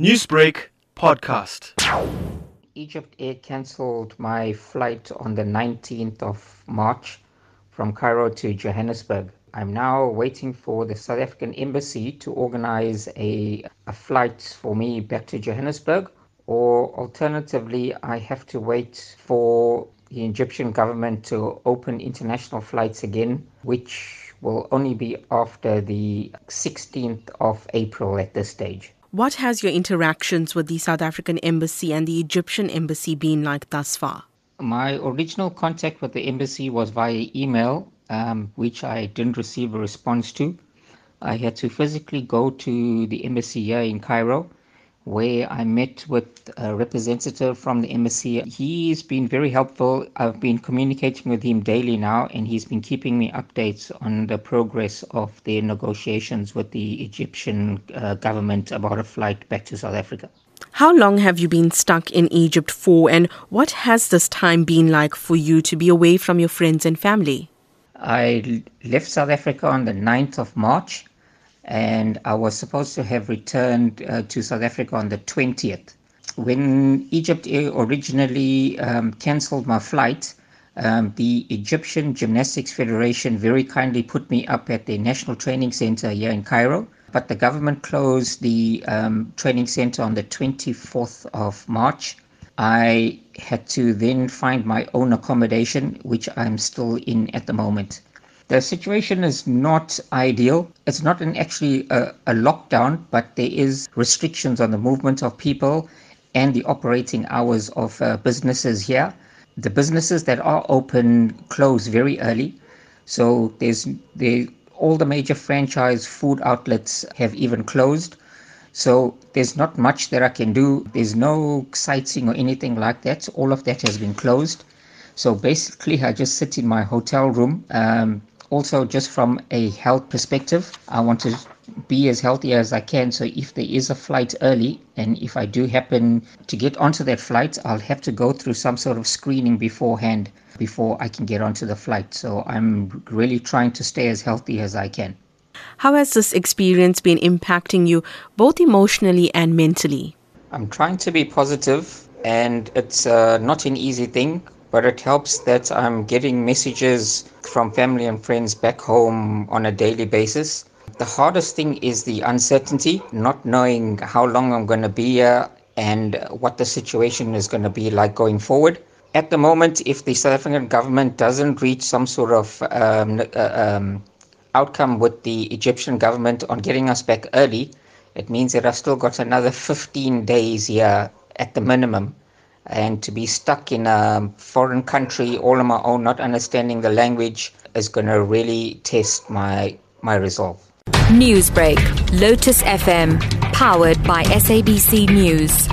Newsbreak podcast. Egypt Air cancelled my flight on the 19th of March from Cairo to Johannesburg. I'm now waiting for the South African Embassy to organize a, a flight for me back to Johannesburg, or alternatively, I have to wait for the Egyptian government to open international flights again, which will only be after the 16th of April at this stage. What has your interactions with the South African Embassy and the Egyptian Embassy been like thus far? My original contact with the embassy was via email, um, which I didn't receive a response to. I had to physically go to the embassy here in Cairo where I met with a representative from the embassy. He's been very helpful. I've been communicating with him daily now, and he's been keeping me updates on the progress of their negotiations with the Egyptian uh, government about a flight back to South Africa. How long have you been stuck in Egypt for, and what has this time been like for you to be away from your friends and family? I left South Africa on the 9th of March and I was supposed to have returned uh, to South Africa on the 20th. When Egypt Air originally um, cancelled my flight, um, the Egyptian Gymnastics Federation very kindly put me up at the National Training Center here in Cairo, but the government closed the um, training center on the 24th of March. I had to then find my own accommodation, which I'm still in at the moment. The situation is not ideal. It's not an actually a, a lockdown, but there is restrictions on the movement of people and the operating hours of uh, businesses here. The businesses that are open close very early. So there's there all the major franchise food outlets have even closed. So there's not much that I can do. There's no sightseeing or anything like that. All of that has been closed. So basically, I just sit in my hotel room. Um, also just from a health perspective, I want to be as healthy as I can. So if there is a flight early, and if I do happen to get onto that flight, I'll have to go through some sort of screening beforehand before I can get onto the flight. So I'm really trying to stay as healthy as I can. How has this experience been impacting you, both emotionally and mentally? I'm trying to be positive, and it's uh, not an easy thing but it helps that I'm getting messages from family and friends back home on a daily basis. The hardest thing is the uncertainty, not knowing how long I'm going to be here and what the situation is going to be like going forward. At the moment, if the South African government doesn't reach some sort of um, uh, um, outcome with the Egyptian government on getting us back early, it means that I've still got another 15 days here at the minimum and to be stuck in a foreign country all on my own, not understanding the language, is going to really test my my resolve. Newsbreak, Lotus FM, powered by SABC News.